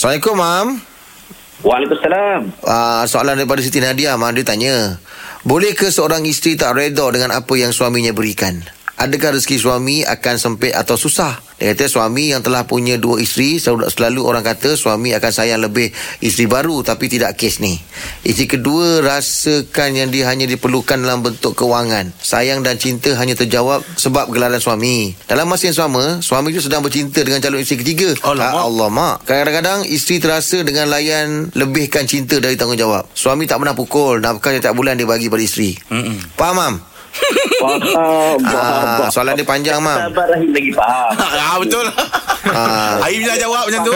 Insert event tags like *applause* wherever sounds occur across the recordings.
Assalamualaikum, Mam. Waalaikumsalam. Uh, soalan daripada Siti Nadia, Mam. Dia tanya, boleh ke seorang isteri tak reda dengan apa yang suaminya berikan? Adakah rezeki suami akan sempit atau susah? Dia kata suami yang telah punya dua isteri selalu, selalu orang kata suami akan sayang lebih isteri baru tapi tidak kes ni. Isteri kedua rasakan yang dia hanya diperlukan dalam bentuk kewangan. Sayang dan cinta hanya terjawab sebab gelaran suami. Dalam masa yang sama, suami itu sedang bercinta dengan calon isteri ketiga. Alamak. Ah, Allah mak. Kadang-kadang isteri terasa dengan layan lebihkan cinta dari tanggungjawab. Suami tak pernah pukul, nafkah setiap bulan dia bagi pada isteri. Mm-mm. Faham, Mam? Faham. Ah, soalan dia panjang, Mam. Sabar Rahim lagi faham. *laughs* ah, betul. Ah. Aim dah jawab macam tu.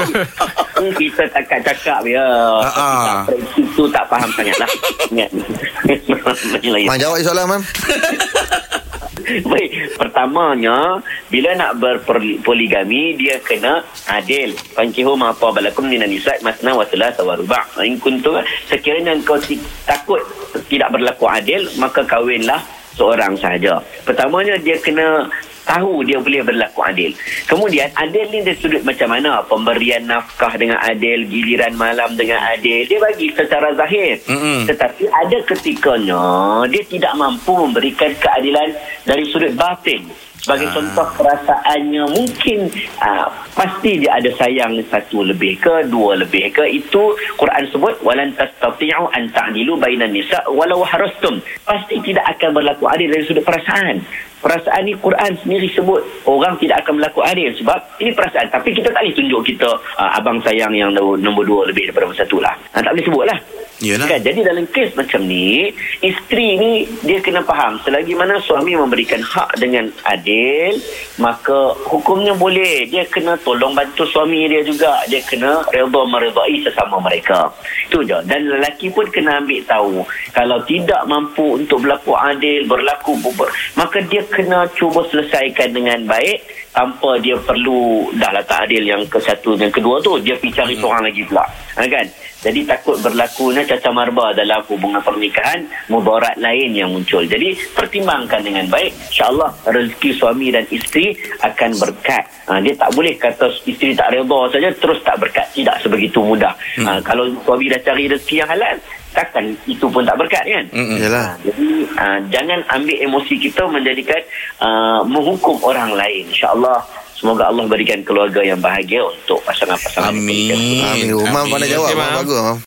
Kita takkan cakap ya. Ah, ah. Itu tak faham sangat lah. *laughs* Mam jawab je soalan, Mam. *laughs* Baik, pertamanya bila nak berpoligami dia kena adil. Fankihu ma apa balakum minan nisa masna wa thulatha wa ruba'. In kuntum sekiranya kau ti- takut tidak berlaku adil, maka kahwinlah seorang sahaja. Pertamanya dia kena tahu dia boleh berlaku adil. Kemudian adil ni dari sudut macam mana? Pemberian nafkah dengan adil, giliran malam dengan adil. Dia bagi secara zahir. Mm-mm. Tetapi ada ketikanya dia tidak mampu memberikan keadilan dari sudut batin. Sebagai Ah. contoh perasaannya mungkin uh, pasti dia ada sayang satu lebih ke dua lebih ke itu Quran sebut walan tastati'u an ta'dilu bainan nisa walau harastum pasti tidak akan berlaku adil dari sudut perasaan perasaan ni Quran sendiri sebut orang tidak akan berlaku adil. Sebab ini perasaan. Tapi kita tak boleh tunjuk kita uh, abang sayang yang nombor, dua lebih daripada nombor satu lah. Ha, tak boleh sebut lah Yalah. Kan? Jadi dalam kes macam ni, isteri ni dia kena faham selagi mana suami memberikan hak dengan adil, maka hukumnya boleh. Dia kena tolong bantu suami dia juga. Dia kena redha meredai sesama mereka. Itu je. Dan lelaki pun kena ambil tahu. Kalau tidak mampu untuk berlaku adil, berlaku bubur, maka dia kena cuba selesaikan dengan baik tanpa dia perlu dah lah tak adil yang ke satu yang kedua tu dia pergi cari seorang lagi pula. Ha, kan? Jadi takut berlakunya caca marba dalam hubungan pernikahan mudarat lain yang muncul. Jadi pertimbangkan dengan baik insyaallah rezeki suami dan isteri akan berkat. Ha, dia tak boleh kata isteri tak redha saja terus tak berkat. Tidak sebegitu mudah. Ha, kalau suami dah cari rezeki yang halal takkan itu pun tak berkat kan. Yalah. jadi uh, jangan ambil emosi kita menjadikan uh, menghukum orang lain. InsyaAllah semoga Allah berikan keluarga yang bahagia untuk pasangan-pasangan. Amin. Amin. Mam pandai Amin. jawab. Bagus.